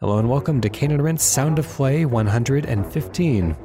Hello and welcome to Cane and Rinse's Sound of Play 115.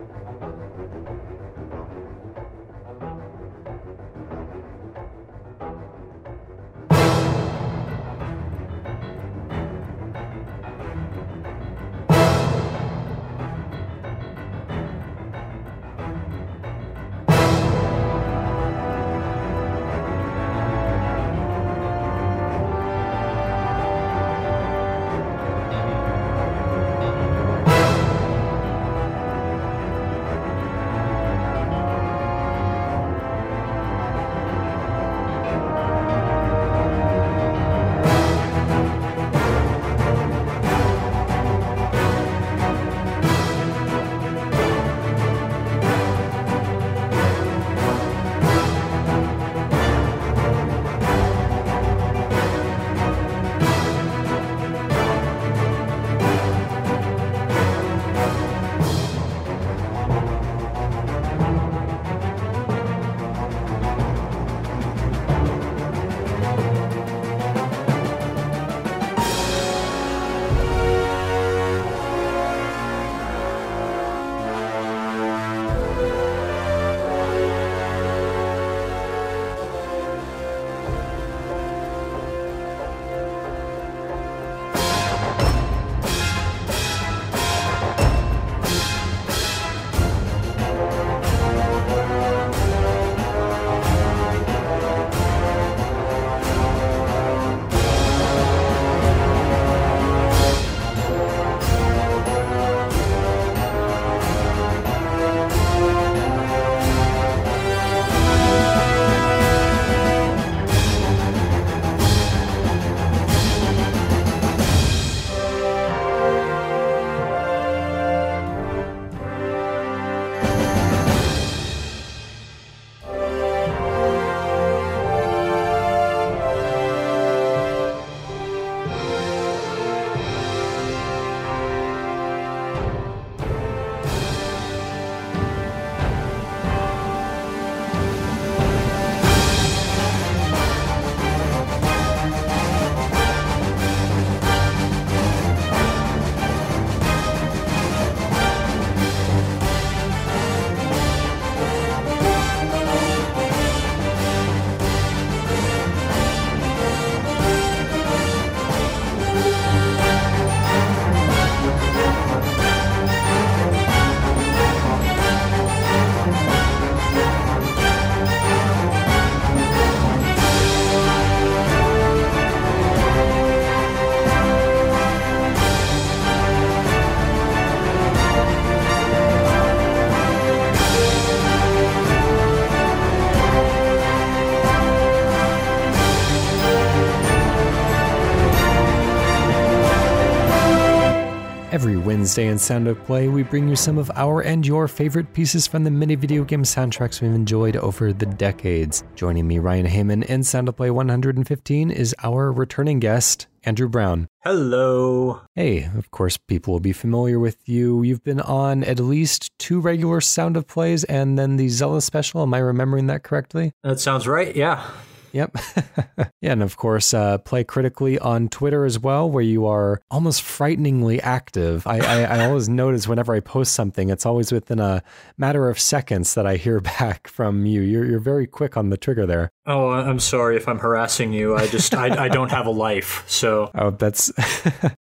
Wednesday in Sound of Play, we bring you some of our and your favorite pieces from the many video game soundtracks we've enjoyed over the decades. Joining me, Ryan Hamann, in Sound of Play 115 is our returning guest, Andrew Brown. Hello. Hey, of course, people will be familiar with you. You've been on at least two regular Sound of Plays and then the Zelda special. Am I remembering that correctly? That sounds right. Yeah. Yep. yeah, and of course, uh, play critically on Twitter as well, where you are almost frighteningly active. I, I, I, always notice whenever I post something, it's always within a matter of seconds that I hear back from you. You're, you're very quick on the trigger there. Oh, I'm sorry if I'm harassing you. I just I, I don't have a life, so oh, that's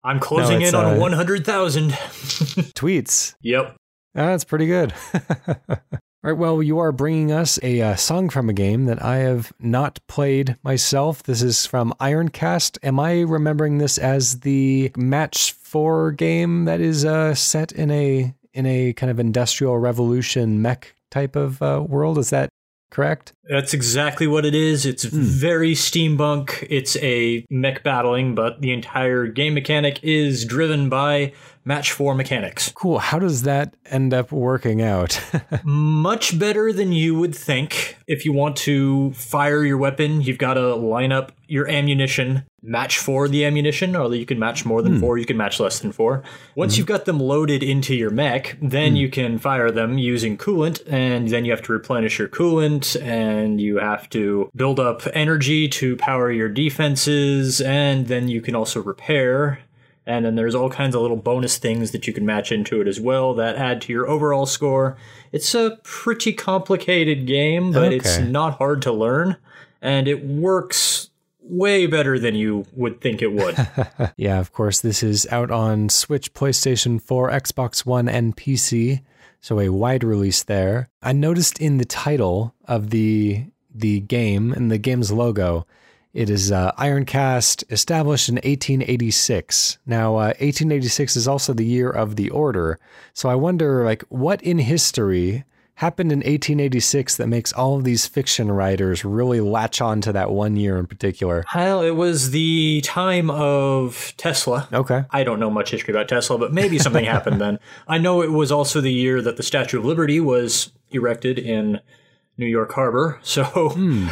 I'm closing no, in on uh, 100,000 tweets. Yep. That's pretty good. All right, well, you are bringing us a uh, song from a game that I have not played myself. This is from Ironcast. Am I remembering this as the Match 4 game that is uh, set in a in a kind of industrial revolution mech type of uh, world? Is that correct? That's exactly what it is. It's mm. very steampunk. It's a mech battling, but the entire game mechanic is driven by match 4 mechanics. Cool. How does that end up working out? Much better than you would think. If you want to fire your weapon, you've got to line up your ammunition, match for the ammunition, or you can match more than mm. four, you can match less than four. Once mm. you've got them loaded into your mech, then mm. you can fire them using coolant, and then you have to replenish your coolant, and you have to build up energy to power your defenses, and then you can also repair And then there's all kinds of little bonus things that you can match into it as well that add to your overall score. It's a pretty complicated game, but okay. it's not hard to learn. And it works way better than you would think it would. yeah, of course, this is out on Switch, PlayStation 4, Xbox One, and PC. So a wide release there. I noticed in the title of the the game and the game's logo, it is uh, Ironcast, established in 1886. Now, uh, 1886 is also the year of the Order. So I wonder, like, what in history happened in 1886 that makes all of these fiction writers really latch on to that one year in particular? Well, it was the time of Tesla. Okay. I don't know much history about Tesla, but maybe something happened then. I know it was also the year that the Statue of Liberty was erected in New York Harbor. So. Hmm.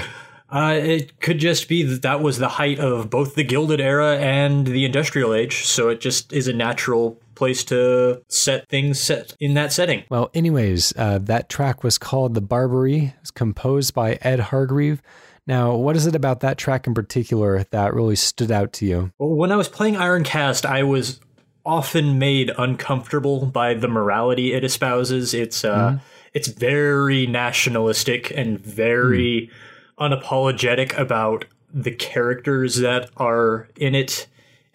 Uh, it could just be that that was the height of both the Gilded Era and the Industrial Age, so it just is a natural place to set things set in that setting. Well, anyways, uh, that track was called "The Barbury." It's composed by Ed Hargreave. Now, what is it about that track in particular that really stood out to you? Well, when I was playing Ironcast, I was often made uncomfortable by the morality it espouses. It's uh, mm-hmm. it's very nationalistic and very. Mm unapologetic about the characters that are in it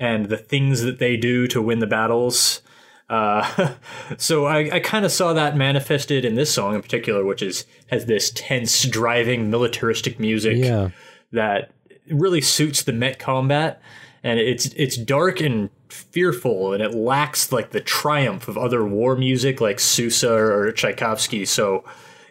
and the things that they do to win the battles. Uh, so I, I kind of saw that manifested in this song in particular, which is has this tense, driving, militaristic music yeah. that really suits the mech combat, and it's it's dark and fearful, and it lacks like the triumph of other war music like Sousa or Tchaikovsky. So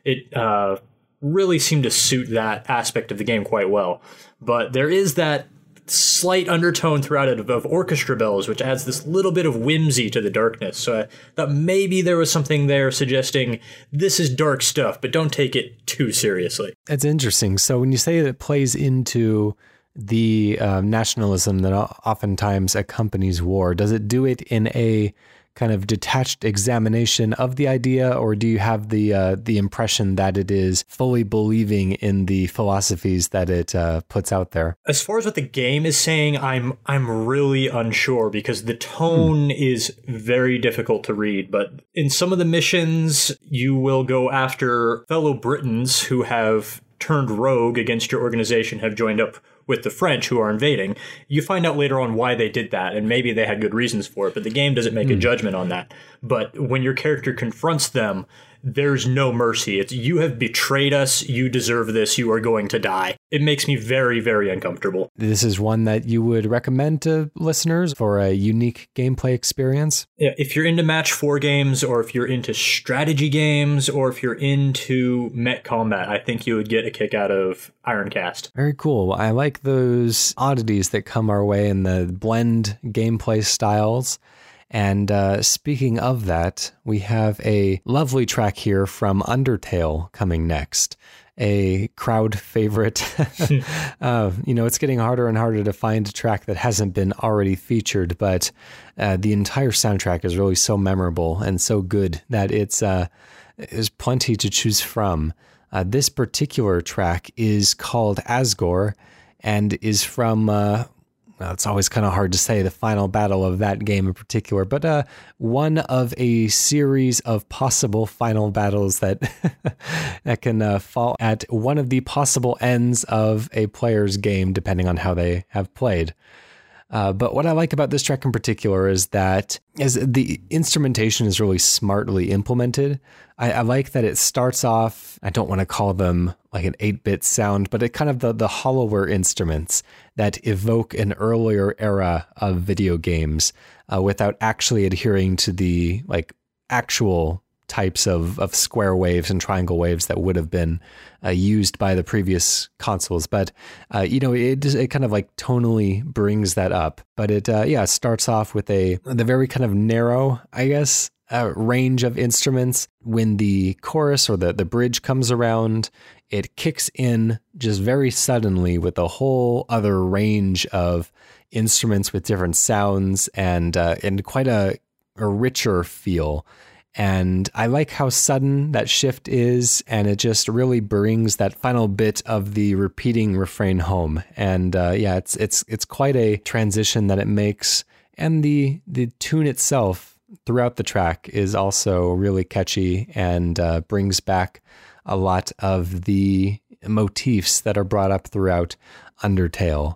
it uh, really seemed to suit that aspect of the game quite well. But there is that slight undertone throughout it of, of, orchestra bells, which adds this little bit of whimsy to the darkness. So I thought maybe there was something there suggesting this is dark stuff, but don't take it too seriously. That's interesting. So when you say that it plays into the uh, nationalism that oftentimes accompanies war, does it do it in a kind of detached examination of the idea, or do you have the uh, the impression that it is fully believing in the philosophies that it uh, puts out there? As far as what the game is saying, I'm I'm really unsure because the tone hmm. is very difficult to read. But in some of the missions, you will go after fellow Britons who have turned rogue against your organization, have joined up with the French who are invading. You find out later on why they did that, and maybe they had good reasons for it, but the game doesn't make mm. a hmm. judgment on that. But when your character confronts them, there's no mercy. It's you have betrayed us, you deserve this, you are going to die. It makes me very, very uncomfortable. This is one that you would recommend to listeners for a unique gameplay experience? Yeah, if you're into match four games, or if you're into strategy games, or if you're into mech combat, I think you would get a kick out of Ironcast. Very cool. I like those oddities that come our way in the blend gameplay styles. And uh, speaking of that, we have a lovely track here from Undertale coming next. A crowd favorite. uh, you know, it's getting harder and harder to find a track that hasn't been already featured, but uh, the entire soundtrack is really so memorable and so good that it's uh, there's plenty to choose from. Uh, this particular track is called Asgore and is from it's always kind of hard to say the final battle of that game in particular, but uh, one of a series of possible final battles that that can uh, fall at one of the possible ends of a player's game, depending on how they have played. Uh, but what I like about this track in particular is that is the instrumentation is really smartly implemented. I, I like that it starts off. I don't want to call them like an eight bit sound, but it kind of the the hollower instruments that evoke an earlier era of video games uh, without actually adhering to the like actual types of, of square waves and triangle waves that would have been uh, used by the previous consoles. But uh, you know, it it kind of like tonally brings that up. But it uh, yeah starts off with a the very kind of narrow, I guess, uh, range of instruments. When the chorus or the the bridge comes around, it kicks in just very suddenly with a whole other range of instruments with different sounds and uh, and quite a a richer feel and I like how sudden that shift is, and it just really brings that final bit of the repeating refrain home. And uh, yeah, it's it's it's quite a transition that it makes, And the the tune itself throughout the track is also really catchy and uh, brings back a lot of the motifs that are brought up throughout Undertale.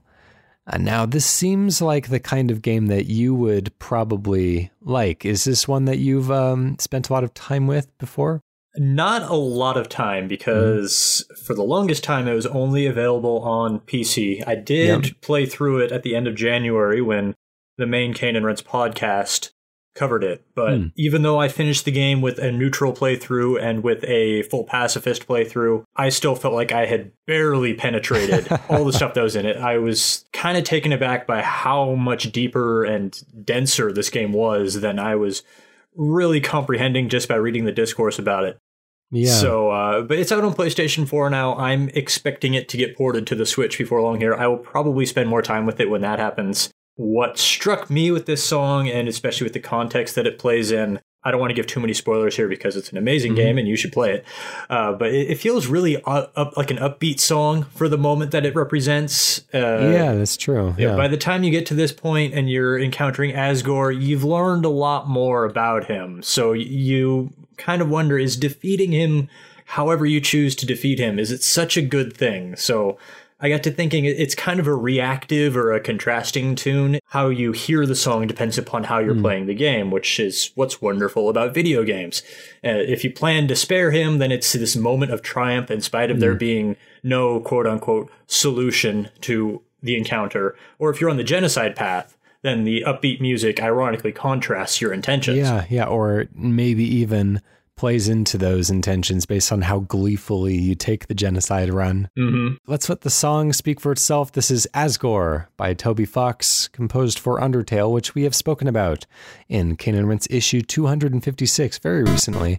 Uh, now, this seems like the kind of game that you would probably like. Is this one that you've um, spent a lot of time with before? Not a lot of time because mm. for the longest time it was only available on PC. I did yep. play through it at the end of January when the main Cane and Rinse podcast covered it. But mm. even though I finished the game with a neutral playthrough and with a full pacifist playthrough, I still felt like I had barely penetrated all the stuff that was in it. I was kind of taken aback by how much deeper and denser this game was than I was really comprehending just by reading the discourse about it. Yeah. So, uh, but it's out on PlayStation 4 now. I'm expecting it to get ported to the Switch before long here. I will probably spend more time with it when that happens what struck me with this song, and especially with the context that it plays in, I don't want to give too many spoilers here because it's an amazing mm-hmm. game and you should play it. Uh, but it, it, feels really up, up, like an upbeat song for the moment that it represents. Uh, yeah, that's true. Yeah. By the time you get to this point and you're encountering Asgore, you've learned a lot more about him. So you kind of wonder is defeating him, however you choose to defeat him, is it such a good thing? So I got to thinking it's kind of a reactive or a contrasting tune. How you hear the song depends upon how you're mm. playing the game, which is what's wonderful about video games. Uh, if you plan to spare him, then it's this moment of triumph in spite of mm. there hmm. being no quote unquote solution to the encounter. Or if you're on the genocide path, then the upbeat music ironically contrasts your intentions. Yeah, yeah. Or maybe even plays into those intentions based on how gleefully you take the genocide run. Mm-hmm. Let's let the song speak for itself. This is Asgore by Toby Fox, composed for Undertale, which we have spoken about in and Rinse issue 256 very recently.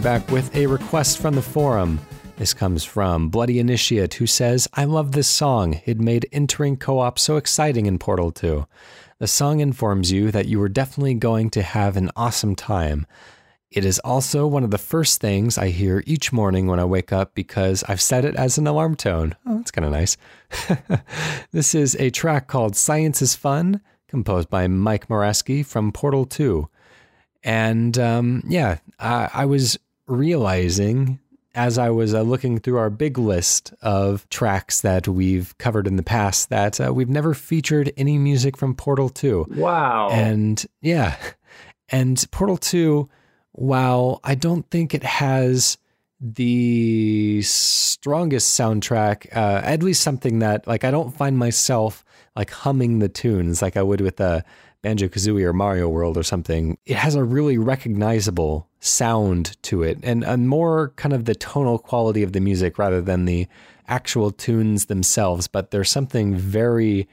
Coming back with a request from the forum. This comes from Bloody Initiate, who says, I love this song. It made entering co op so exciting in Portal 2. The song informs you that you are definitely going to have an awesome time. It is also one of the first things I hear each morning when I wake up because I've set it as an alarm tone. Oh, that's kind of nice. this is a track called Science is Fun, composed by Mike Morasky from Portal 2. And um, yeah, I, I was realizing as I was uh, looking through our big list of tracks that we've covered in the past that uh, we've never featured any music from Portal 2. Wow. And yeah, and Portal 2, while I don't think it has the strongest soundtrack, uh, at least something that like I don't find myself like humming the tunes like I would with a Banjo Kazooie or Mario World or something. It has a really recognizable sound to it and, and more kind of the tonal quality of the music rather than the actual tunes themselves. But there's something very,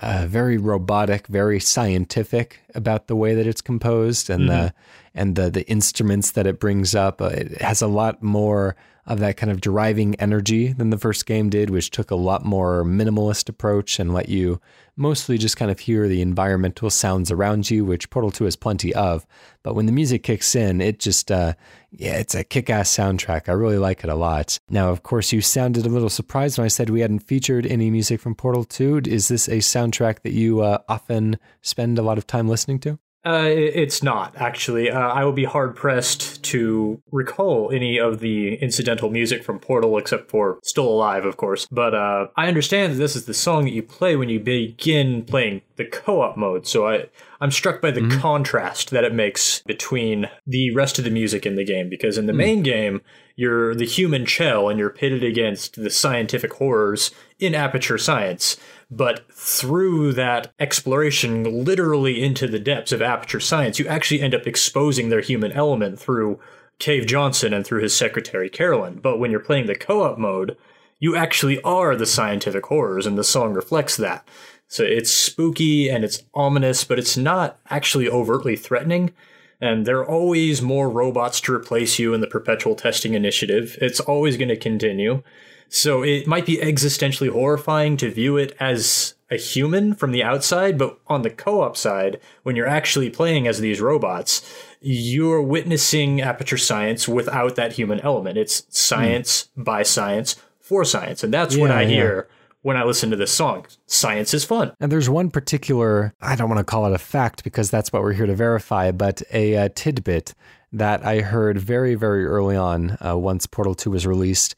uh, very robotic, very scientific about the way that it's composed and mm-hmm. the and the the instruments that it brings up. Uh, it has a lot more of that kind of driving energy than the first game did, which took a lot more minimalist approach and let you mostly just kind of hear the environmental sounds around you, which Portal 2 has plenty of. But when the music kicks in, it just, uh, yeah, it's a kick ass soundtrack. I really like it a lot. Now, of course, you sounded a little surprised when I said we hadn't featured any music from Portal 2. Is this a soundtrack that you uh, often spend a lot of time listening to? Uh, it's not actually. Uh, I would be hard pressed to recall any of the incidental music from Portal, except for "Still Alive," of course. But uh, I understand that this is the song that you play when you begin playing the co-op mode. So I, I'm struck by the mm-hmm. contrast that it makes between the rest of the music in the game. Because in the mm. main game, you're the human Chell, and you're pitted against the scientific horrors in Aperture Science but through that exploration, literally into the depths of aperture science, you actually end up exposing their human element through Cave Johnson and through his secretary Caroline. But when you're playing the co op mode, you actually are the scientific horrors, and the song reflects that. So it's spooky and it's ominous, but it's not actually overtly threatening. And there are always more robots to replace you in the perpetual testing initiative. It's always going to continue. So it might be existentially horrifying to view it as a human from the outside, but on the co op side, when you're actually playing as these robots, you're witnessing aperture science without that human element. It's science mm. by science for science. And that's yeah, what I yeah. hear when I listen to this song. Science is fun. And there's one particular, I don't want to call it a fact because that's what we're here to verify, but a, a tidbit that I heard very, very early on uh, once Portal 2 was released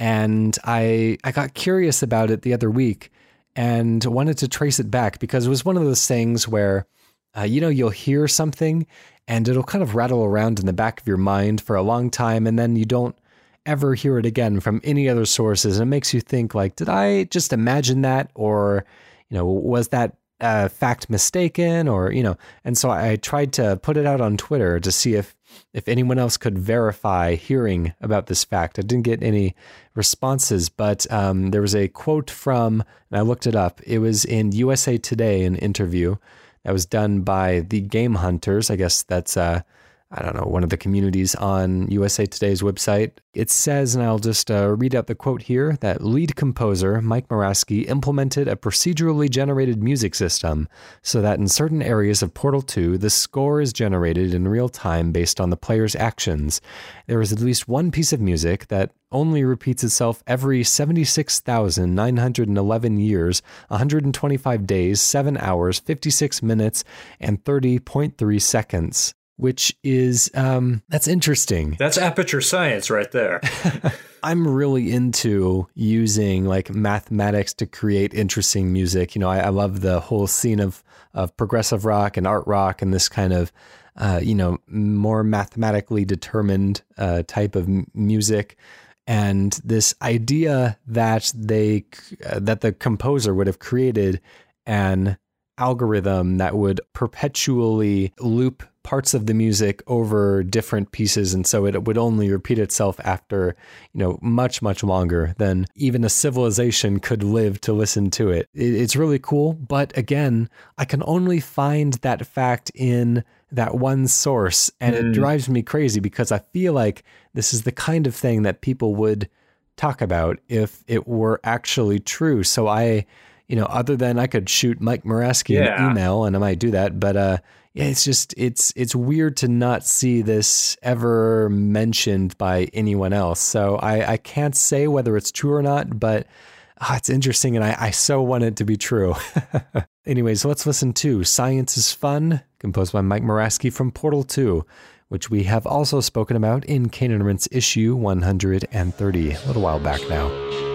and I I got curious about it the other week and wanted to trace it back because it was one of those things where uh, you know you'll hear something and it'll kind of rattle around in the back of your mind for a long time and then you don't ever hear it again from any other sources. And it makes you think like did I just imagine that? Or you know was that uh, fact mistaken? Or you know and so i tried to put it out on twitter to see if if anyone else could verify hearing about this fact. I didn't get any responses but um, there was a quote from and i looked it up. It was in usa today an interview that was done by the game hunters. I guess that's uh, I don't know, one of the communities on USA Today's website. It says, and I'll just uh, read out the quote here, that lead composer Mike Morasky implemented a procedurally generated music system so that in certain areas of Portal 2, the score is generated in real time based on the player's actions. There is at least one piece of music that only repeats itself every 76,911 years, 125 days, 7 hours, 56 minutes, and 30.3 seconds which is um, that's interesting. That's aperture science right there. I'm really into using like mathematics to create interesting music. You know, I, I, love the whole scene of of progressive rock and art rock and this kind of uh, you know more mathematically determined uh, type of m- music. And this idea that they uh, that the composer would have created an algorithm that would perpetually loop parts of the music over different pieces and so it would only repeat itself after you know much much longer than even a civilization could live to listen to it it's really cool but again i can only find that fact in that one source. And it drives me crazy because I feel like this is the kind of thing that people would talk about if it were actually true. So I, you know, other than I could shoot Mike Morasky Yeah. an email and I might do that, but uh it's just it's it's weird to not see this ever mentioned by anyone else. So I, I can't say whether it's true or not, but ah, it's interesting and I, I so want it to be true. Anyways, let's listen to Science is Fun, composed by Mike Morasky from Portal 2, which we have also spoken about in Cane and Rinse issue 130, a little while back now.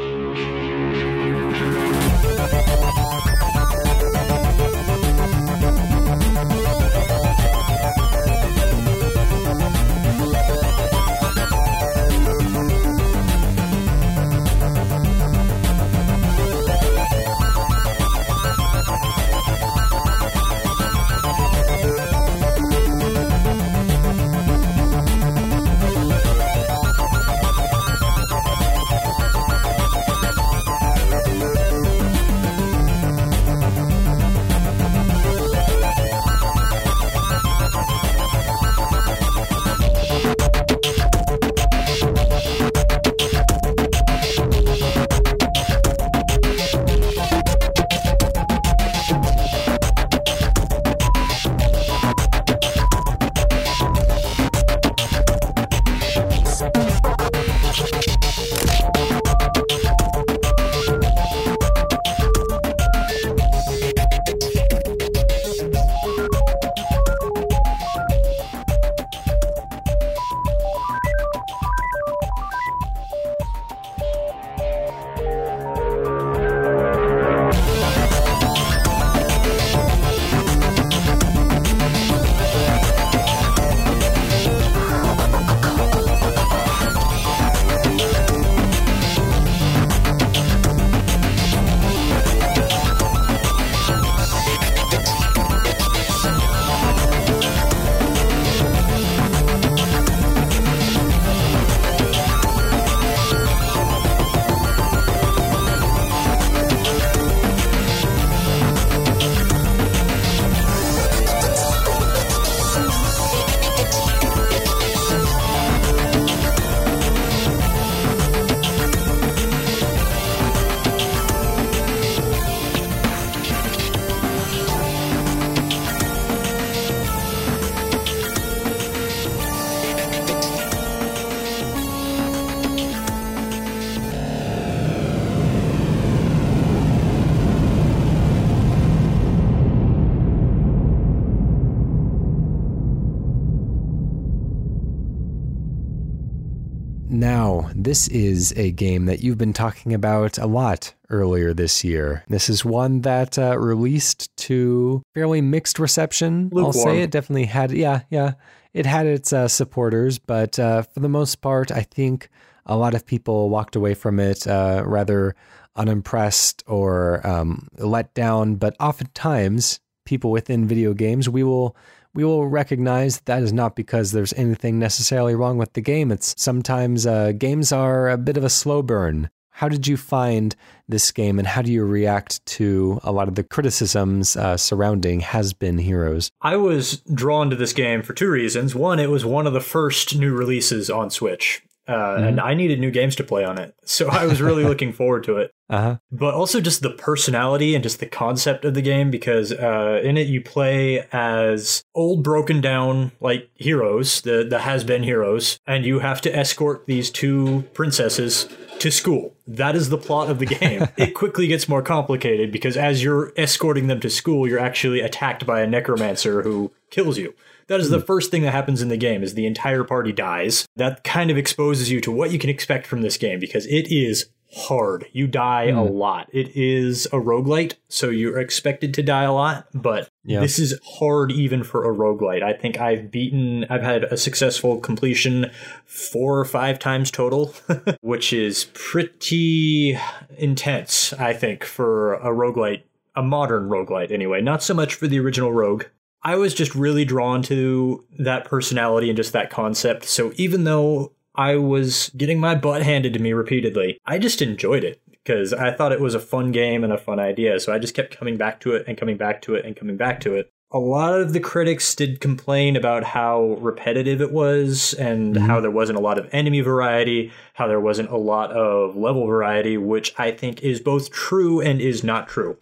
Now, this is a game that you've been talking about a lot earlier this year. This is one that uh, released to fairly mixed reception. I'll say it definitely had, yeah, yeah, it had its uh, supporters, but uh, for the most part, I think a lot of people walked away from it uh, rather unimpressed or um, let down. But oftentimes, people within video games, we will we will recognize that is not because there's anything necessarily wrong with the game. It's sometimes uh, games are a bit of a slow burn. How did you find this game, and how do you react to a lot of the criticisms uh, surrounding Has Been Heroes? I was drawn to this game for two reasons. One, it was one of the first new releases on Switch, uh, and I needed new games to play on it. So I was really looking forward to it. Uh huh. But also just the personality and just the concept of the game because uh, in it you play as old, broken down like heroes, the the has been heroes, and you have to escort these two princesses to school. That is the plot of the game. it quickly gets more complicated because as you're escorting them to school, you're actually attacked by a necromancer who kills you. That is the hmm. first thing that happens in the game is the entire party dies. That kind of exposes you to what you can expect from this game because it is hard. You die a hmm. lot. It is a roguelite, so you're expected to die a lot, but Yeah. this is hard even for a roguelite. I think I've beaten I've had a successful completion four or five times total, which is pretty intense, I think, for a roguelite, a modern roguelite anyway. Not so much for the original Rogue. I was just really drawn to that personality and just that concept. So even though I was getting my butt handed to me repeatedly, I just enjoyed it because I thought it was a fun game and a fun idea. So I just kept coming back to it and coming back to it and coming back to it. a lot of the critics did complain about how repetitive it was and mm-hmm. how there wasn't a lot of enemy variety, how there wasn't a lot of level variety, which I think is both true and is not true.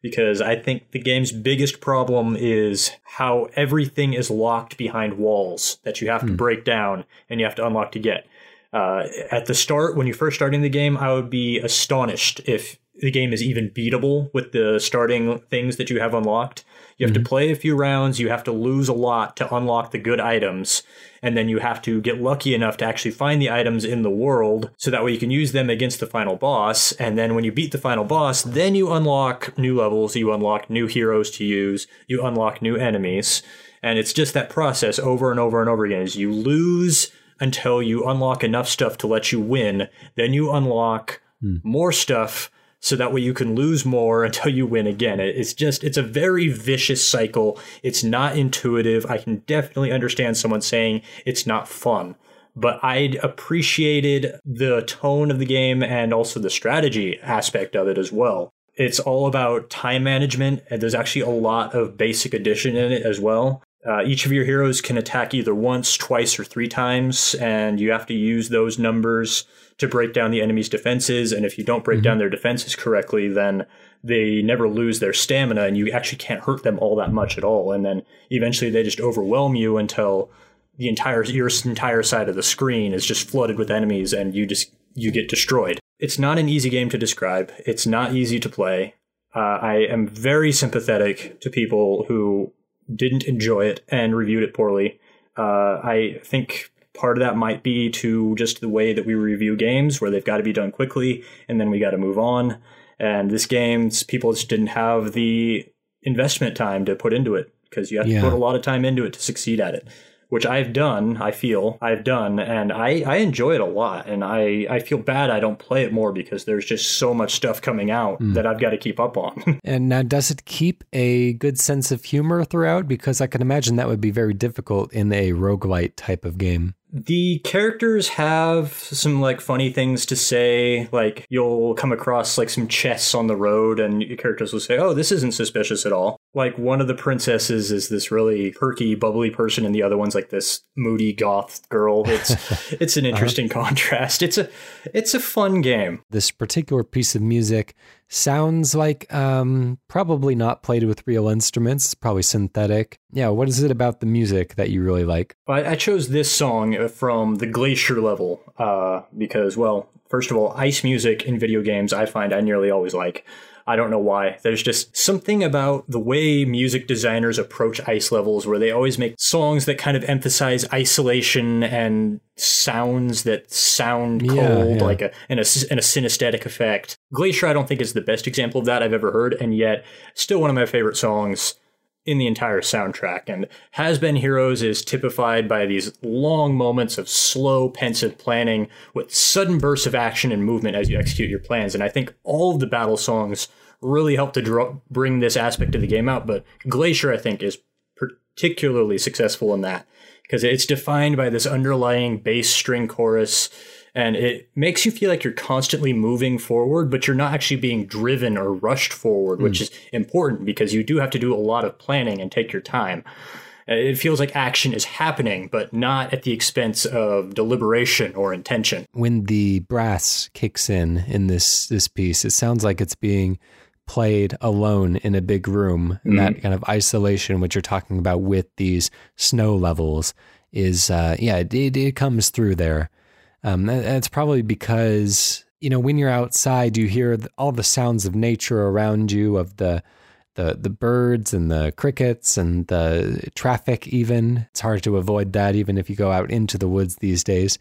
Because I think the game's biggest problem is how everything is locked behind walls that you have mm. to break down and you have to unlock to get. Uh, at the start, when you're first starting the game, I would be astonished if the game is even beatable with the starting things that you have unlocked. You have mm-hmm. to play a few rounds, you have to lose a lot to unlock the good items, and then you have to get lucky enough to actually find the items in the world so that way you can use them against the final boss. And then when you beat the final boss, then you unlock new levels, you unlock new heroes to use, you unlock new enemies. And it's just that process over and over and over again as you lose until you unlock enough stuff to let you win. Then you unlock mm. more stuff so that way you can lose more until you win again. It's just, it's a very vicious cycle. It's not intuitive. I can definitely understand someone saying it's not fun. But I appreciated the tone of the game and also the strategy aspect of it as well. It's all about time management, and there's actually a lot of basic addition in it as well. Uh, each of your heroes can attack either once, twice, or three times, and you have to use those numbers to break down the enemy's defenses. And if you don't break mm-hmm. down their defenses correctly, then they never lose their stamina and you actually can't hurt them all that much at all. And then eventually they just overwhelm you until the entire your entire side of the screen is just flooded with enemies and you just you get destroyed. It's not an easy game to describe. It's not easy to play. Uh, I am very sympathetic to people who didn't enjoy it and reviewed it poorly. Uh, I think part of that might be to just the way that we review games where they've got to be done quickly and then we got to move on and this game's people just didn't have the investment time to put into it because you have yeah. to put a lot of time into it to succeed at it which I've done, I feel I've done, and I, I enjoy it a lot. And I, I feel bad I don't play it more because there's just so much stuff coming out mm. that I've got to keep up on. and now, does it keep a good sense of humor throughout? Because I can imagine that would be very difficult in a roguelite type of game. The characters have some like funny things to say. Like you'll come across like some chests on the road, and your characters will say, "Oh, this isn't suspicious at all." Like one of the princesses is this really perky, bubbly person, and the other one's like this moody goth girl. It's it's an uh-huh. interesting uh-huh. contrast. It's a it's a fun game. This particular piece of music sounds like um, probably not played with real instruments. Probably synthetic. Yeah, what is it about the music that you really like? I, I chose this song from the Glacier level uh, because, well, first of all, ice music in video games I find I nearly always like. I don't know why. There's just something about the way music designers approach ice levels where they always make songs that kind of emphasize isolation and sounds that sound cold, yeah, yeah. like a in, a in a synesthetic effect. Glacier, I don't think is the best example of that I've ever heard, and yet still one of my favorite songs in the entire soundtrack. And Has Been Heroes is typified by these long moments of slow, pensive planning with sudden bursts of action and movement as you execute your plans. And I think all of the battle songs really help to draw, bring this aspect of the game out. But Glacier, I think, is particularly successful in that because it's defined by this underlying bass string chorus and it makes you feel like you're constantly moving forward, but you're not actually being driven or rushed forward, mm. which hmm. is important because you do have to do a lot of planning and take your time. It feels like action is happening, but not at the expense of deliberation or intention. When the brass kicks in in this this piece, it sounds like it's being played alone in a big room. Mm. That kind of isolation, which you're talking about with these snow levels, is uh, yeah, it, it comes through there. Um, that's probably because you know when you're outside, you hear all the sounds of nature around you, of the the the birds and the crickets and the traffic. Even it's hard to avoid that, even if you go out into the woods these days.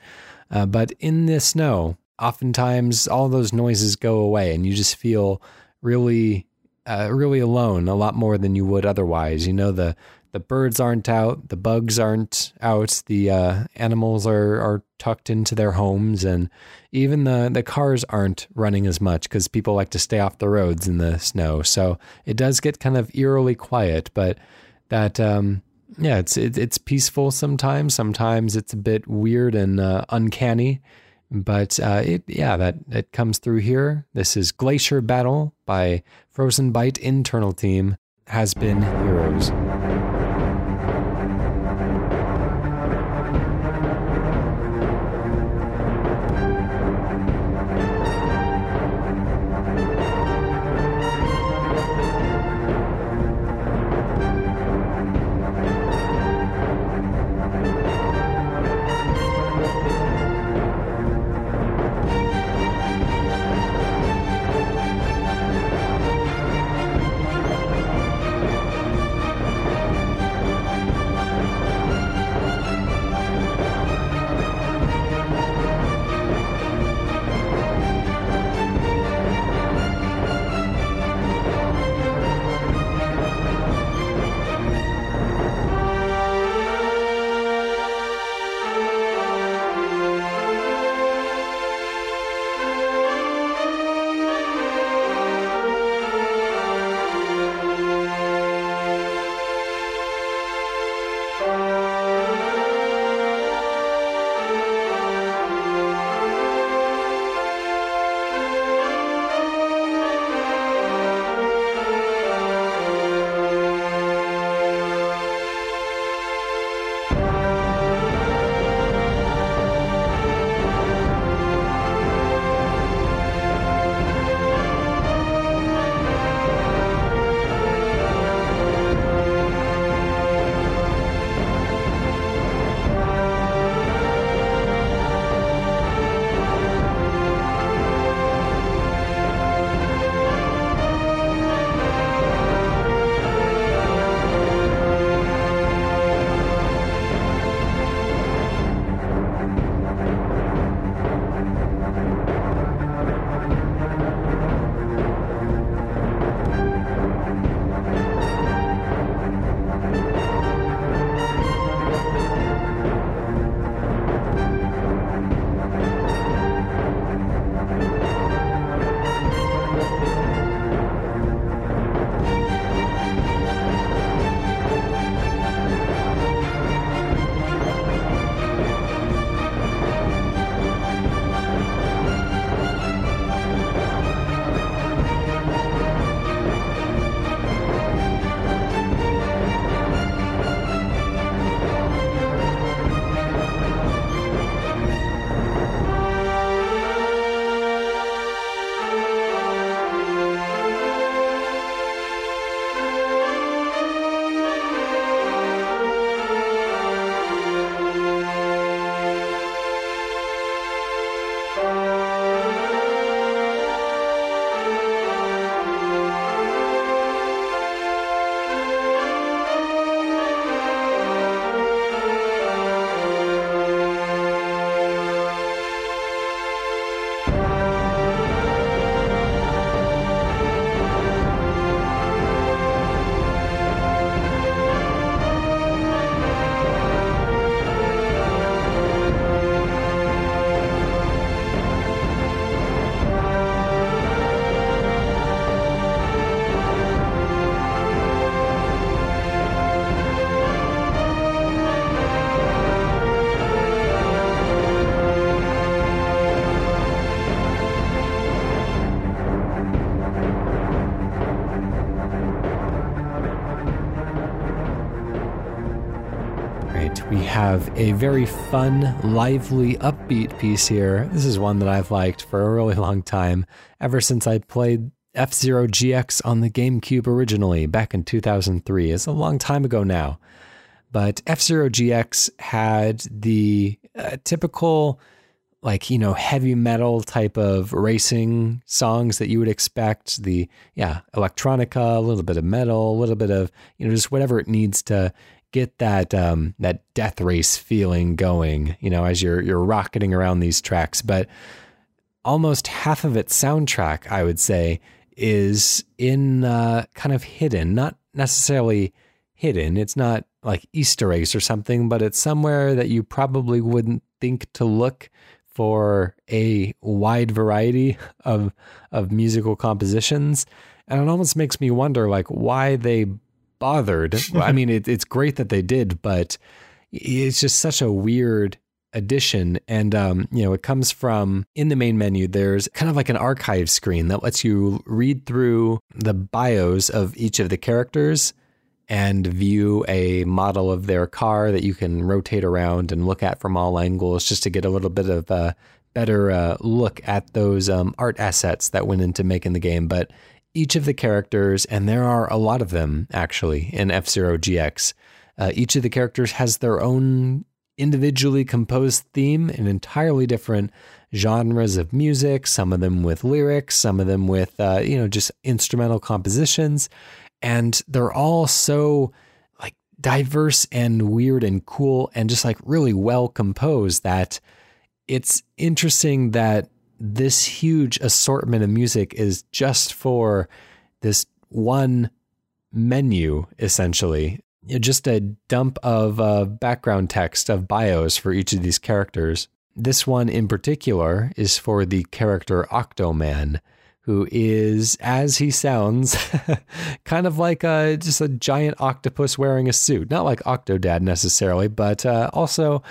Uh, but in the snow, oftentimes all those noises go away, and you just feel really, uh, really alone a lot more than you would otherwise. You know the the birds aren't out, the bugs aren't out, the uh, animals are are tucked into their homes, and even the the cars aren't running as much because people like to stay off the roads in the snow. So it does get kind of eerily quiet, but that um, yeah, it's it, it's peaceful sometimes. Sometimes it's a bit weird and uh, uncanny, but uh, it yeah that it comes through here. This is Glacier Battle by Frozenbyte Internal Team has been heroes. Have a very fun, lively, upbeat piece here. This is one that I've liked for a really long time, ever since I played F Zero GX on the GameCube originally back in 2003. It's a long time ago now. But F Zero GX had the uh, typical, like, you know, heavy metal type of racing songs that you would expect. The, yeah, electronica, a little bit of metal, a little bit of, you know, just whatever it needs to get that um, that death race feeling going, you know, as you're you're rocketing around these tracks. But almost half of its soundtrack, I would say, is in uh, kind of hidden, not necessarily hidden. It's not like Easter eggs or something, but it's somewhere that you probably wouldn't think to look for a wide variety of of musical compositions. And it almost makes me wonder like why they bothered. I mean, it, it's great that they did, but it's just such a weird addition. And, um, you know, it comes from in the main menu, there's kind of like an archive screen that lets you read through the bios of each of the characters and view a model of their car that you can rotate around and look at from all angles just to get a little bit of a better uh, look at those um, art assets that went into making the game. But each of the characters, and there are a lot of them actually in F Zero GX, uh, each of the characters has their own individually composed theme in entirely different genres of music, some of them with lyrics, some of them with, uh, you know, just instrumental compositions. And they're all so like diverse and weird and cool and just like really well composed that it's interesting that this huge assortment of music is just for this one menu, essentially. Just a dump of uh, background text of bios for each of these characters. This one in particular is for the character Octoman, who is, as he sounds, kind of like a, just a giant octopus wearing a suit. Not like Octodad necessarily, but uh, also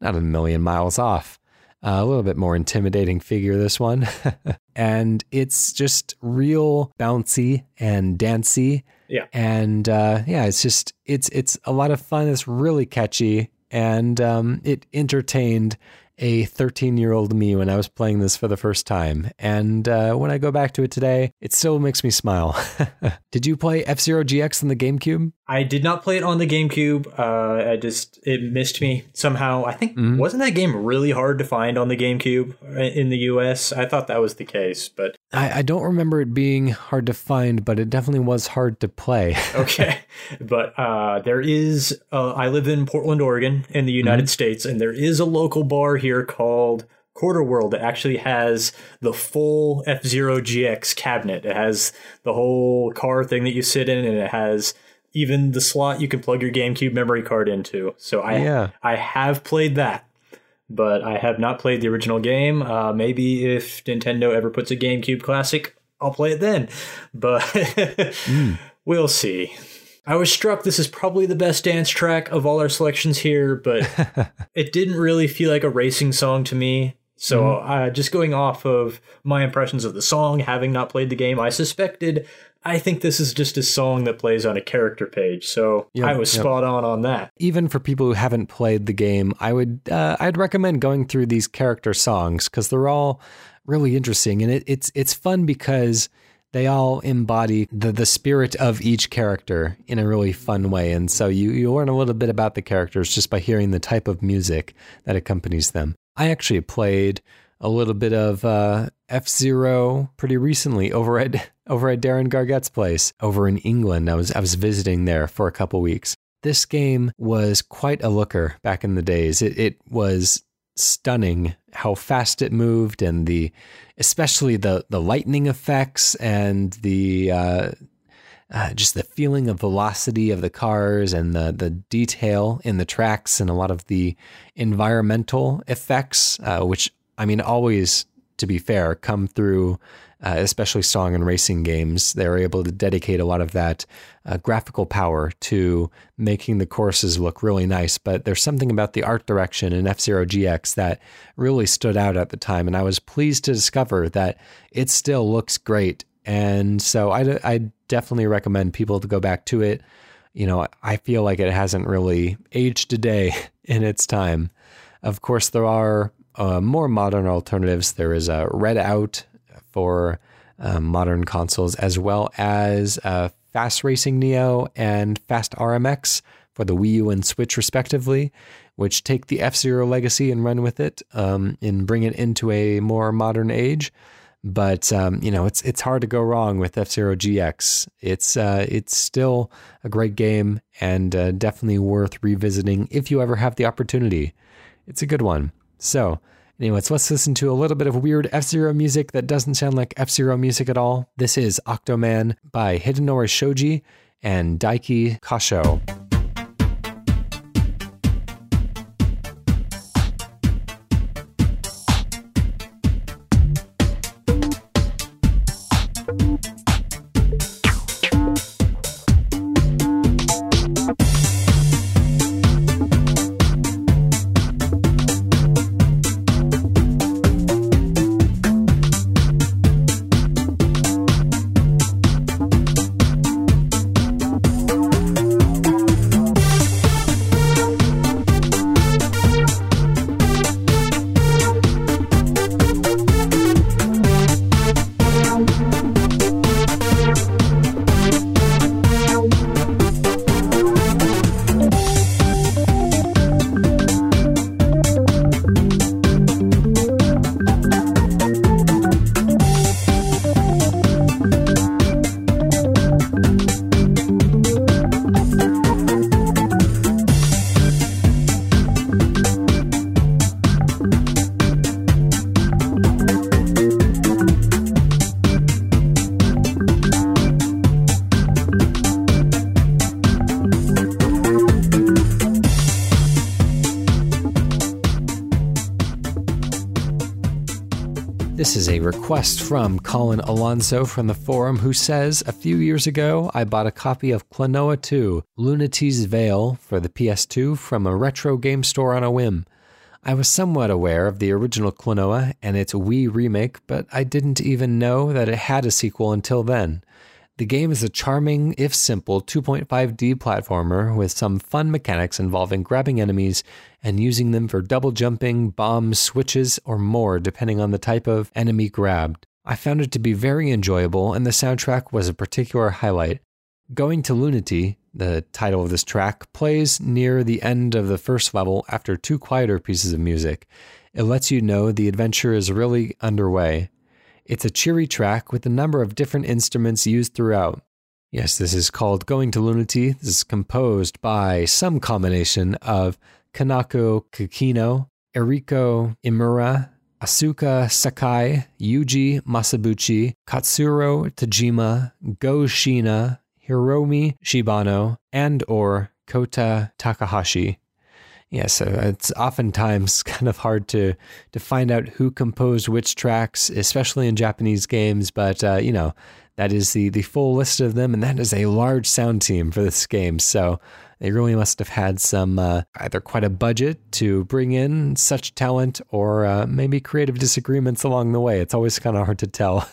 not a million miles off. A little bit more intimidating figure, this one. and it's just real bouncy and dancy. Yeah. And uh, yeah, it's just, it's, it's a lot of fun. It's really catchy. And um, it entertained a 13 year old me when I was playing this for the first time. And uh, when I go back to it today, it still makes me smile. Did you play F Zero GX on the GameCube? I did not play it on the GameCube. Uh, I just it missed me somehow. I think mm-hmm. wasn't that game really hard to find on the GameCube uh, in the US? I thought that was the case, but I, I don't remember it being hard to find, but it definitely was hard to play. okay, but uh, there is. Uh, I live in Portland, Oregon, in the United mm-hmm. States, and there is a local bar here called Quarter World that actually has the full F Zero GX cabinet. It has the whole car thing that you sit in, and it has even the slot you can plug your GameCube memory card into. So I yeah. I have played that, but I have not played the original game. Uh, maybe if Nintendo ever puts a GameCube Classic, I'll play it then. But mm. we'll see. I was struck this is probably the best dance track of all our selections here, but it didn't really feel like a racing song to me. So, mm-hmm. uh, just going off of my impressions of the song, having not played the game, I suspected I think this is just a song that plays on a character page. So yep, I was yep. spot on on that. Even for people who haven't played the game, I would uh, I'd recommend going through these character songs because they're all really interesting and it, it's it's fun because they all embody the, the spirit of each character in a really fun way. And so you, you learn a little bit about the characters just by hearing the type of music that accompanies them. I actually played a little bit of uh, F Zero pretty recently over at over at Darren Garget's place over in England. I was I was visiting there for a couple weeks. This game was quite a looker back in the days. It it was stunning how fast it moved and the especially the the lightning effects and the uh, uh, just the feeling of velocity of the cars and the the detail in the tracks and a lot of the environmental effects, uh, which I mean, always to be fair, come through, uh, especially song and racing games. They're able to dedicate a lot of that uh, graphical power to making the courses look really nice. But there's something about the art direction in F Zero GX that really stood out at the time. And I was pleased to discover that it still looks great. And so I, I definitely recommend people to go back to it. You know, I feel like it hasn't really aged a day in its time. Of course, there are uh, more modern alternatives, there is a Redout for uh, modern consoles, as well as uh, Fast Racing Neo and Fast RMX for the Wii U and Switch, respectively, which take the F Zero legacy and run with it um, and bring it into a more modern age. But um, you know, it's it's hard to go wrong with F Zero GX. It's uh, it's still a great game and uh, definitely worth revisiting if you ever have the opportunity. It's a good one. So, anyways, let's listen to a little bit of weird F Zero music that doesn't sound like F Zero music at all. This is Octoman by Hidenori Shoji and Daiki Kasho. From Colin Alonso from the forum who says A few years ago, I bought a copy of Klonoa 2, Lunatea's Veil, for the PS2 from a retro game store on a whim. I was somewhat aware of the original Klonoa and its Wii remake, but I didn't even know that it had a sequel until then. The game is a charming, if simple, 2.5D platformer with some fun mechanics involving grabbing enemies and using them for double jumping, bombs, switches, or more, depending on the type of enemy grabbed. I found it to be very enjoyable, and the soundtrack was a particular highlight. Going to Lunatea, the title of this track, plays near the end of the first level after two quieter pieces of music. It lets you know the adventure is really underway. It's a cheery track with a number of different instruments used throughout. Yes, this is called Going to Lunatea. This is composed by some combination of Kanako Kakino, Eriko Imura, Asuka Sakai, Yuji Masubuchi, Katsuro Tajima, Go Shiina, Hiromi Shibano, and or Kohta Takahashi. Yeah, so it's oftentimes kind of hard to to find out who composed which tracks, especially in Japanese games. But uh, you know, that is the the full list of them, and that is a large sound team for this game. So they really must have had some uh, either quite a budget to bring in such talent, or uh, maybe creative disagreements along the way. It's always kind of hard to tell.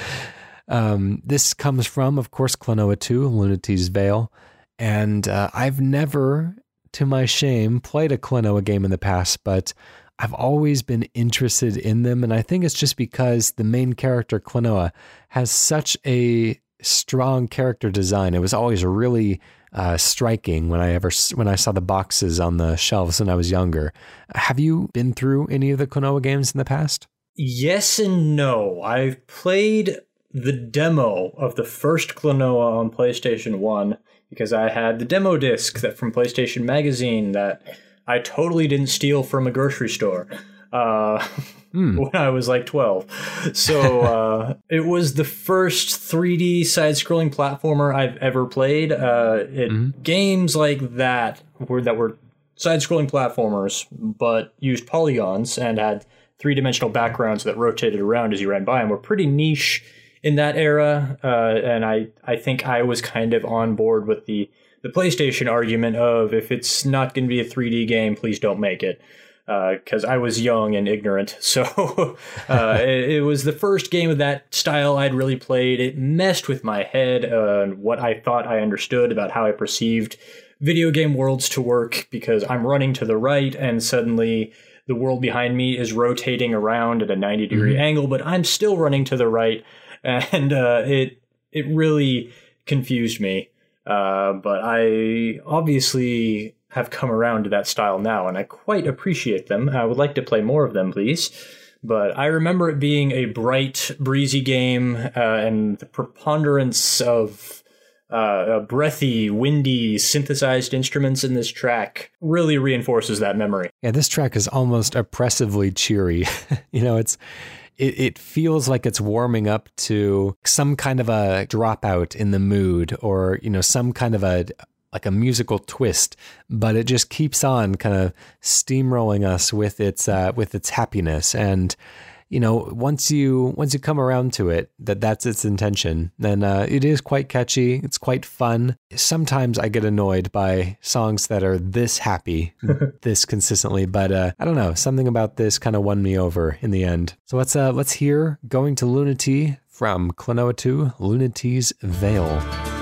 um, this comes from, of course, Klonoa 2, Lunatea's Veil. And uh, I've never to my shame, played a Klonoa game in the past, but I've always been interested in them. And I think it's just because the main character, Klonoa, has such a strong character design. It was always really uh, striking when I ever when I saw the boxes on the shelves when I was younger. Have you been through any of the Klonoa games in the past? Yes and no. I've played the demo of the first Klonoa on PlayStation 1 because I had the demo disc that from PlayStation Magazine that I totally didn't steal from a grocery store uh, mm. when I was like 12. So uh, it was the first 3D side scrolling platformer I've ever played. Uh, it, mm. Games like that were, that were side scrolling platformers but used polygons and had three dimensional backgrounds that rotated around as you ran by them were pretty niche in that era, uh, and I I think I was kind of on board with the the PlayStation argument of if it's not going to be a 3D game, please don't make it. Because uh, I was young and ignorant, so uh, it, it, was the first game of that style I'd really played. It messed with my head and what I thought I understood about how I perceived video game worlds to work. Because I'm running to the right, and suddenly the world behind me is rotating around at a 90 degree mm-hmm. angle, but I'm still running to the right and uh, it it really confused me. Uh, but I obviously have come around to that style now, and I quite appreciate them. I would like to play more of them, please. But I remember it being a bright, breezy game, uh, and the preponderance of uh, breathy, windy, synthesized instruments in this track really reinforces that memory. Yeah, this track is almost oppressively cheery. you know, it's it, it feels like it's warming up to some kind of a dropout in the mood or, you know, some kind of a like a musical twist, but it just keeps on kind of steamrolling us with its uh, with its happiness. And you know, once you once you come around to it, that that's its intention, then uh, it is quite catchy. It's quite fun. Sometimes I get annoyed by songs that are this happy, this consistently, but uh, I don't know. Something about this kind of won me over in the end. So let's uh, let's hear "Going to Lunatea" from Klonoa 2, Lunatea's Veil.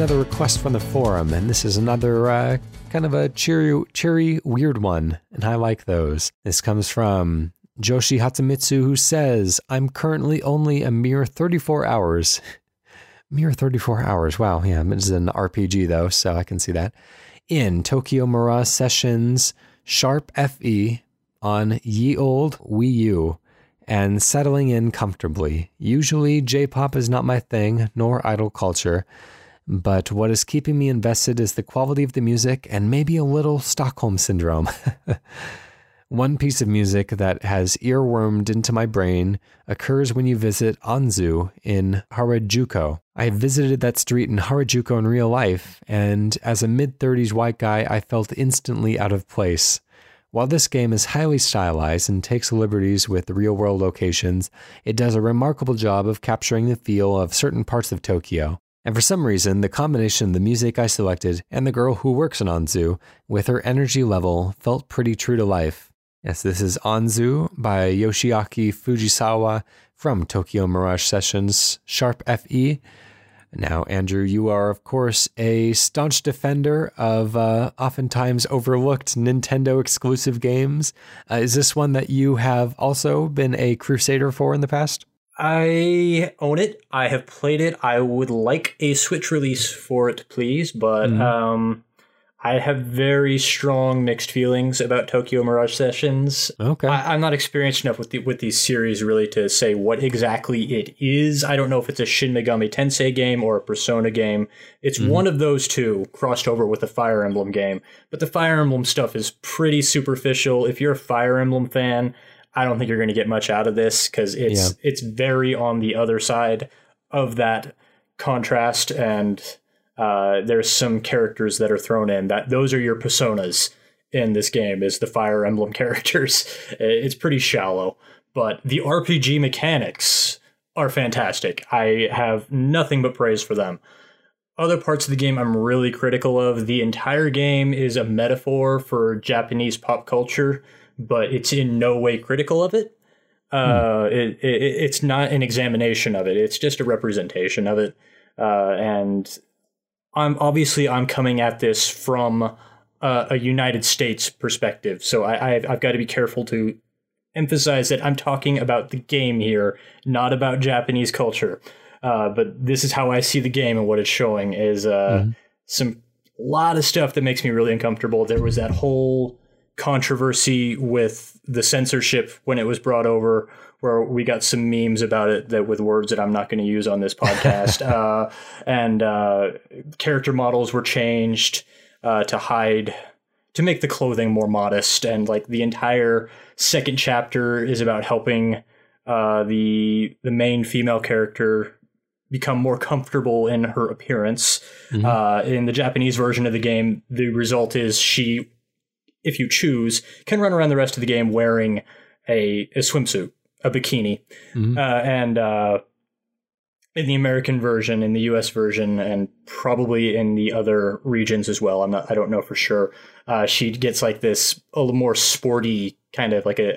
Another request from the forum, and this is another uh, kind of a cheery, cheery, weird one, and I like those. This comes from Joshi Hatsumitsu, who says, I'm currently only a mere 34 hours. mere 34 hours. Wow, yeah, it's an RPG though, so I can see that. In Tokyo Mirage Sessions Sharp FE on ye old Wii U and settling in comfortably. Usually, J pop is not my thing, nor idol culture, but what is keeping me invested is the quality of the music and maybe a little Stockholm syndrome. One piece of music that has earwormed into my brain occurs when you visit Anzu in Harajuku. I visited that street in Harajuku in real life, and as a mid 30s white guy, I felt instantly out of place. While this game is highly stylized and takes liberties with real world locations, it does a remarkable job of capturing the feel of certain parts of Tokyo. And for some reason, the combination of the music I selected and the girl who works in Anzu, with her energy level, felt pretty true to life. Yes, this is Anzu by Yoshiaki Fujisawa from Tokyo Mirage Sessions Sharp FE. Now, Andrew, you are, of course, a staunch defender of uh, oftentimes overlooked Nintendo exclusive games. Uh, is this one that you have also been a crusader for in the past? I own it. I have played it. I would like a Switch release for it, please. But mm-hmm. um, I have very strong mixed feelings about Tokyo Mirage Sessions. Okay, I, am not experienced enough with the, with these series really to say what exactly it is. I don't know if it's a Shin Megami Tensei game or a Persona game. It's mm-hmm. one of those two crossed over with a Fire Emblem game. But the Fire Emblem stuff is pretty superficial. If you're a Fire Emblem fan, I don't think you're going to get much out of this because it's yeah. it's very on the other side of that contrast and uh, there's some characters that are thrown in that those are your personas in this game is the Fire Emblem characters. It's pretty shallow, but the RPG mechanics are fantastic. I have nothing but praise for them. Other parts of the game I'm really critical of. The entire game is a metaphor for Japanese pop culture, but it's in no way critical of it. Uh, hmm. it, it, it's not an examination of it. It's just a representation of it. Uh, and I'm obviously I'm coming at this from uh, a United States perspective, so I, I've, I've got to be careful to emphasize that I'm talking about the game here, not about Japanese culture. Uh, but this is how I see the game and what it's showing is uh, mm-hmm. some lot of stuff that makes me really uncomfortable. There was that whole controversy with the censorship when it was brought over where we got some memes about it that with words that I'm not going to use on this podcast. uh, and uh, character models were changed uh, to hide to make the clothing more modest, and like the entire second chapter is about helping uh, the the main female character become more comfortable in her appearance. Mm-hmm. Uh, in the Japanese version of the game, the result is she, if you choose, can run around the rest of the game wearing a, a swimsuit a bikini, mm-hmm. uh, and uh, in the American version, in the U.S. version, and probably in the other regions as well. I'm not. I don't know for sure. Uh, she gets like this a little more sporty kind of like a,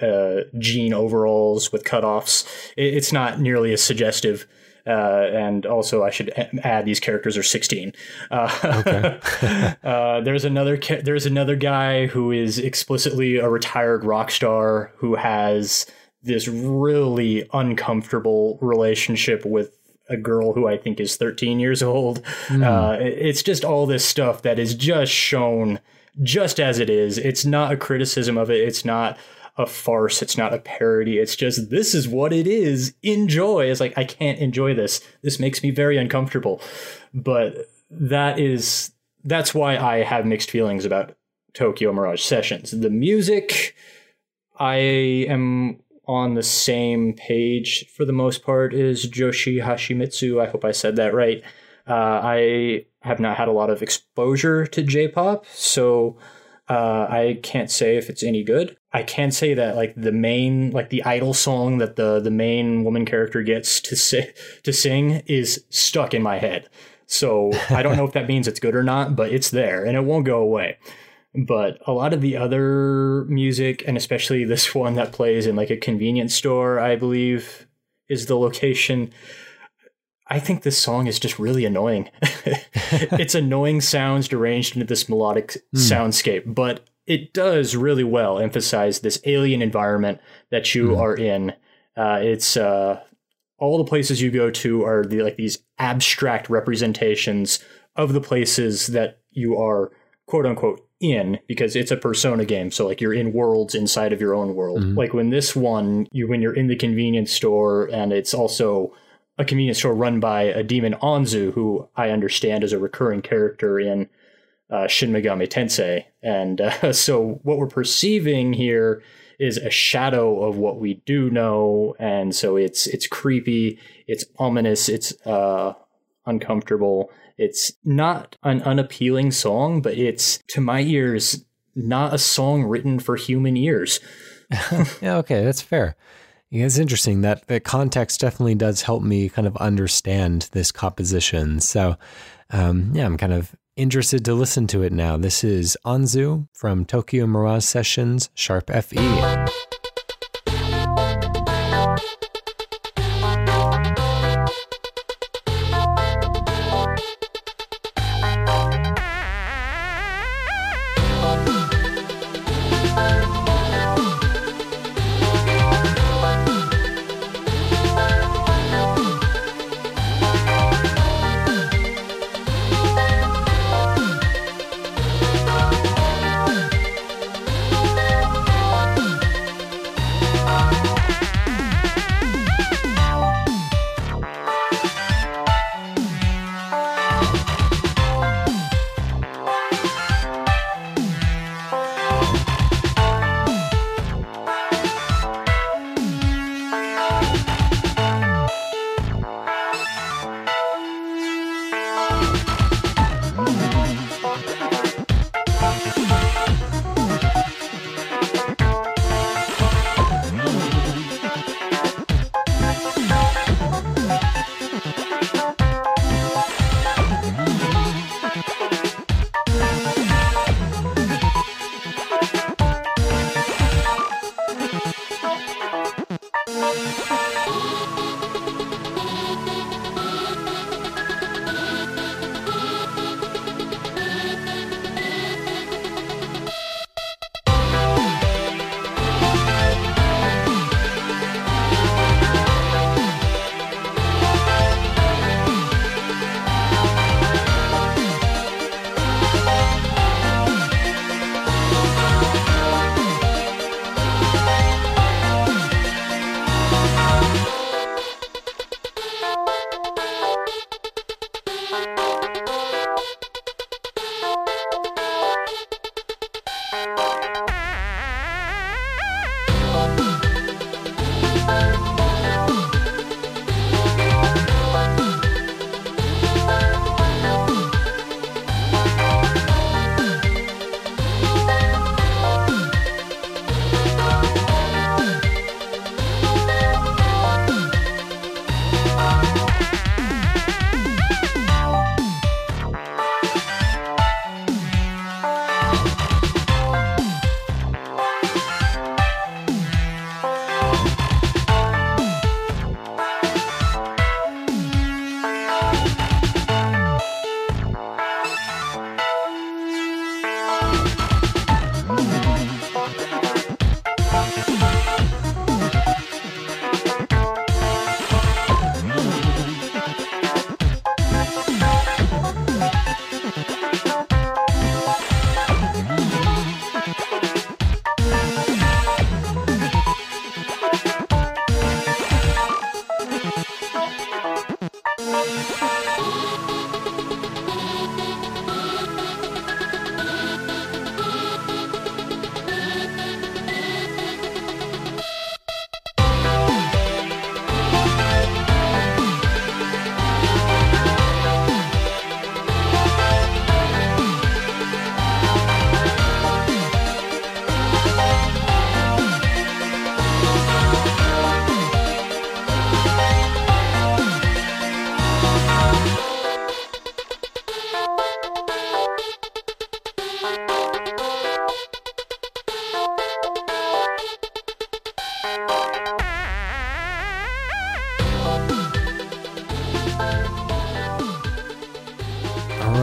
a jean overalls with cutoffs. It, it's not nearly as suggestive. Uh, and also, I should add these characters are 16. Uh, okay. uh, there's another there's another guy who is explicitly a retired rock star who has this really uncomfortable relationship with a girl who I think is 13 years old. Mm. Uh, it's just all this stuff that is just shown just as it is. It's not a criticism of it. It's not a farce. It's not a parody. It's just this is what it is. Enjoy. It's like I can't enjoy this. This makes me very uncomfortable. But that is that's why I have mixed feelings about Tokyo Mirage Sessions. The music I am on the same page for the most part is Joshi Hashimitsu. I hope I said that right. Uh, I have not had a lot of exposure to J-pop, so uh, I can't say if it's any good. I can say that like the main, like the idol song that the the main woman character gets to say to sing is stuck in my head. So I don't know if that means it's good or not, but it's there and it won't go away but a lot of the other music and especially this one that plays in like a convenience store i believe is the location I think this song is just really annoying. it's annoying sounds deranged into this melodic mm. soundscape, but it does really well emphasize this alien environment that you mm. are in. Uh, it's uh, all the places you go to are the, like these abstract representations of the places that you are quote unquote in because it's a persona game so like you're in worlds inside of your own world mm-hmm. like when this one you when you're in the convenience store and it's also a convenience store run by a demon Anzu, who I understand is a recurring character in uh, Shin Megami Tensei. And uh, so what we're perceiving here is a shadow of what we do know, and so it's it's creepy, it's ominous, it's uh, uncomfortable. It's not an unappealing song, but it's to my ears not a song written for human ears. yeah, okay, that's fair. Yeah, it's interesting that the context definitely does help me kind of understand this composition. So, um, yeah, I'm kind of interested to listen to it now. This is Anzu from Tokyo Mirage Sessions Sharp FE.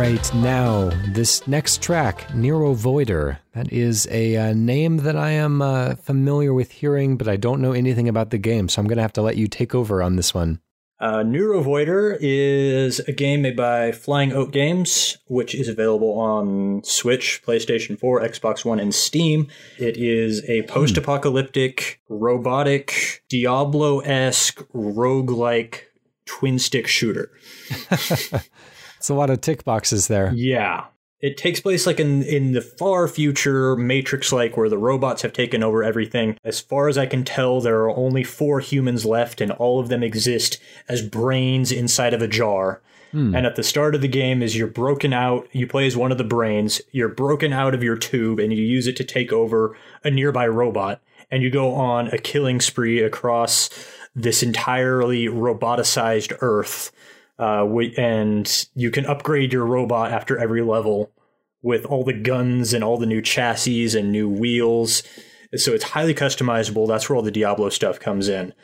Right, now this next track, Neurovoider. That is a uh, name that I am uh, familiar with hearing, but I don't know anything about the game, so I'm going to have to let you take over on this one. Uh, Neurovoider is a game made by Flying Oak Games, which is available on Switch, PlayStation 4, Xbox One, and Steam. It is a post apocalyptic, robotic, Diablo esque, roguelike twin stick shooter. It's a lot of tick boxes there. Yeah. It takes place like in in the far future, Matrix like, where the robots have taken over everything. As far as I can tell, there are only four humans left, and all of them exist as brains inside of a jar. Hmm. And at the start of the game, is you're broken out, you play as one of the brains. You're broken out of your tube, and you use it to take over a nearby robot, and you go on a killing spree across this entirely roboticized Earth uh, wi- and you can upgrade your robot after every level with all the guns and all the new chassis and new wheels. So it's highly customizable. That's where all the Diablo stuff comes in.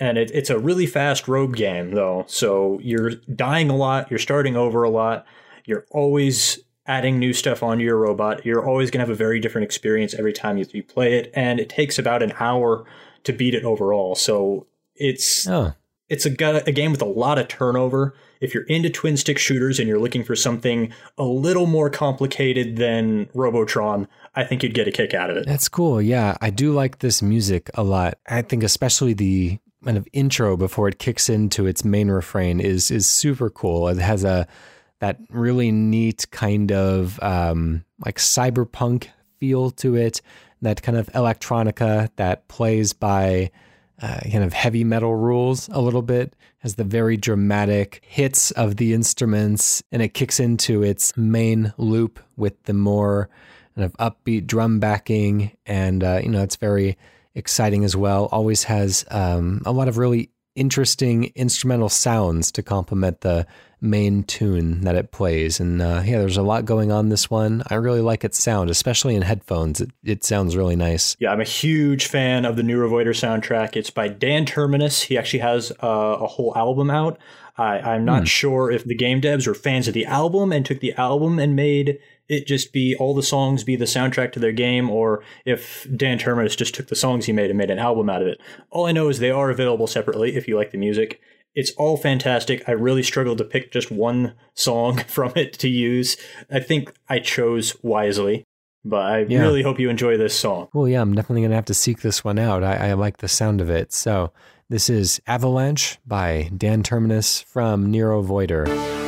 And it, it's a really fast rogue game, though. So you're dying a lot, you're starting over a lot, you're always adding new stuff onto your robot. You're always going to have a very different experience every time you, you play it. And it takes about an hour to beat it overall. So it's Oh, it's a, a game with a lot of turnover. If you're into twin stick shooters and you're looking for something a little more complicated than Robotron, I think you'd get a kick out of it. that's cool. Yeah, I do like this music a lot. I think especially the kind of intro before it kicks into its main refrain is is super cool. It has a that really neat kind of um, like cyberpunk feel to it. That kind of electronica that plays by uh, kind of heavy metal rules a little bit. Has the very dramatic hits of the instruments, and it kicks into its main loop with the more kind of upbeat drum backing, and uh, you know it's very exciting as well. Always has um, a lot of really interesting instrumental sounds to complement the main tune that it plays. And uh, yeah, there's a lot going on this one. I really like its sound, especially in headphones. It, it sounds really nice. Yeah, I'm a huge fan of the Neurovoider soundtrack. It's by Dan Terminus. He actually has uh, a whole album out. I, I'm not sure if the game devs were fans of the album and took the album and made it just be all the songs be the soundtrack to their game, or if Dan Terminus just took the songs he made and made an album out of it. All I know is they are available separately if you like the music. It's all fantastic. I really struggled to pick just one song from it to use. I think I chose wisely, but I Yeah. really hope you enjoy this song. Well, yeah, I'm definitely going to have to seek this one out. I, I like the sound of it. So this is Avalanche by Dan Terminus from Neurovoider.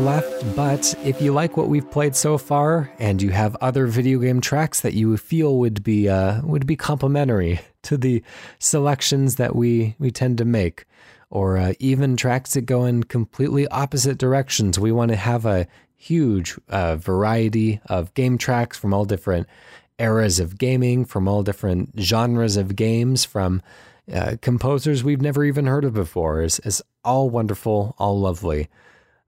Left, but if you like what we've played so far and you have other video game tracks that you feel would be uh, would be complementary to the selections that we we tend to make, or uh, even tracks that go in completely opposite directions, we want to have a huge uh, variety of game tracks from all different eras of gaming, from all different genres of games, from uh, composers we've never even heard of before. is is all wonderful, all lovely.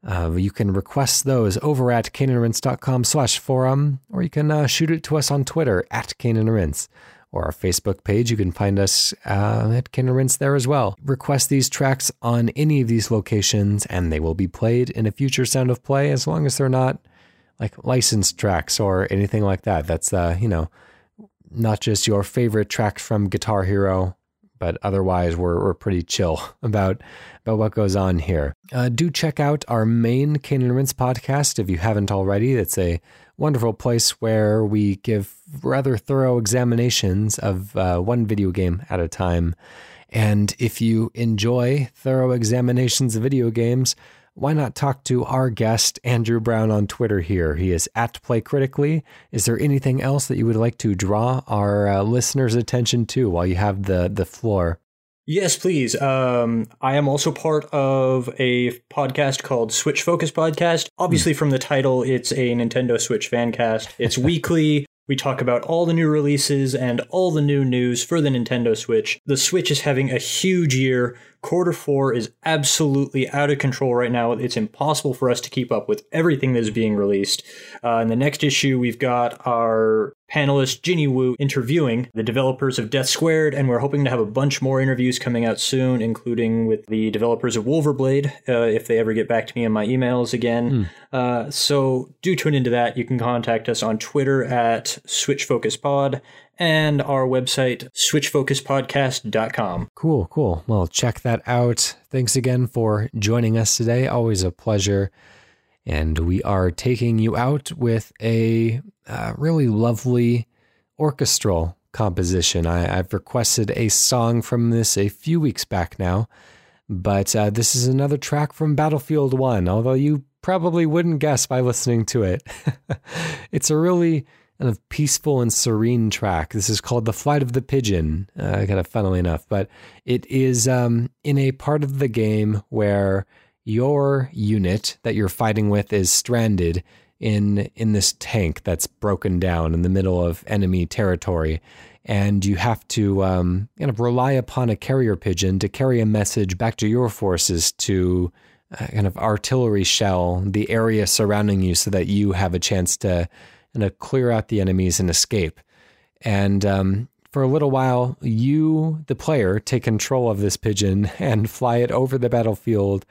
Uh, you can request those over at caneandrinse.com slash forum, or you can uh, shoot it to us on Twitter at caneandrinse, or our Facebook page. You can find us uh, at caneandrinse there as well. Request these tracks on any of these locations, and they will be played in a future Sound of Play as long as they're not like licensed tracks or anything like that. That's, uh, you know, not just your favorite track from Guitar Hero but otherwise we're, we're pretty chill about about what goes on here. Uh, do check out our main Cane and Rinse podcast if you haven't already. It's a wonderful place where we give rather thorough examinations of uh, one video game at a time. And if you enjoy thorough examinations of video games, why not talk to our guest, Andrew Brown, on Twitter here? He is at Play Critically. Is there anything else that you would like to draw our uh, listeners' attention to while you have the, the floor? Yes, please. Um, I am also part of a podcast called Switch Focus Podcast. Obviously, mm. from the title, it's a Nintendo Switch fan cast. It's weekly. We talk about all the new releases and all the new news for the Nintendo Switch. The Switch is having a huge year. Quarter four is absolutely out of control right now. It's impossible for us to keep up with everything that is being released. Uh, in the next issue, we've got our panelist Ginny Wu interviewing the developers of Death Squared, and we're hoping to have a bunch more interviews coming out soon, including with the developers of Wulverblade, uh, if they ever get back to me in my emails again. Mm. Uh, so do tune into that. You can contact us on Twitter at Switch Focus Pod and our website, switchfocuspodcast.com. Cool, cool. Well, check that out. Thanks again for joining us today. Always a pleasure. And we are taking you out with a uh, really lovely orchestral composition. I, have requested a song from this a few weeks back now, but uh, this is another track from Battlefield 1, although you probably wouldn't guess by listening to it. it's a really kind of peaceful and serene track. This is called The Flight of the Pigeon, uh, kind of funnily enough, but it is um, in a part of the game where your unit that you're fighting with is stranded in in this tank that's broken down in the middle of enemy territory and you have to um, kind of rely upon a carrier pigeon to carry a message back to your forces to uh, kind of artillery shell the area surrounding you so that you have a chance to kind of clear out the enemies and escape and um, for a little while you the player take control of this pigeon and fly it over the battlefield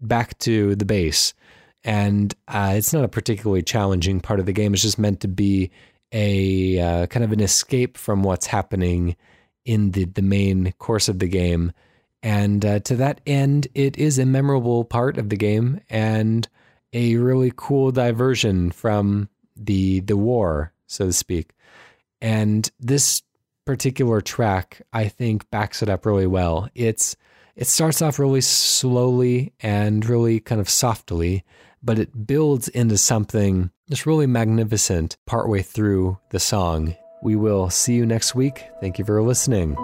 back to the base. And uh, it's not a particularly challenging part of the game. It's just meant to be a uh, kind of an escape from what's happening in the, the main course of the game. And uh, to that end, it is a memorable part of the game and a really cool diversion from the the war, so to speak. And this particular track, I think, backs it up really well. It's it starts off really slowly and really kind of softly, but it builds into something just really magnificent partway through the song. We will see you next week. Thank you for listening.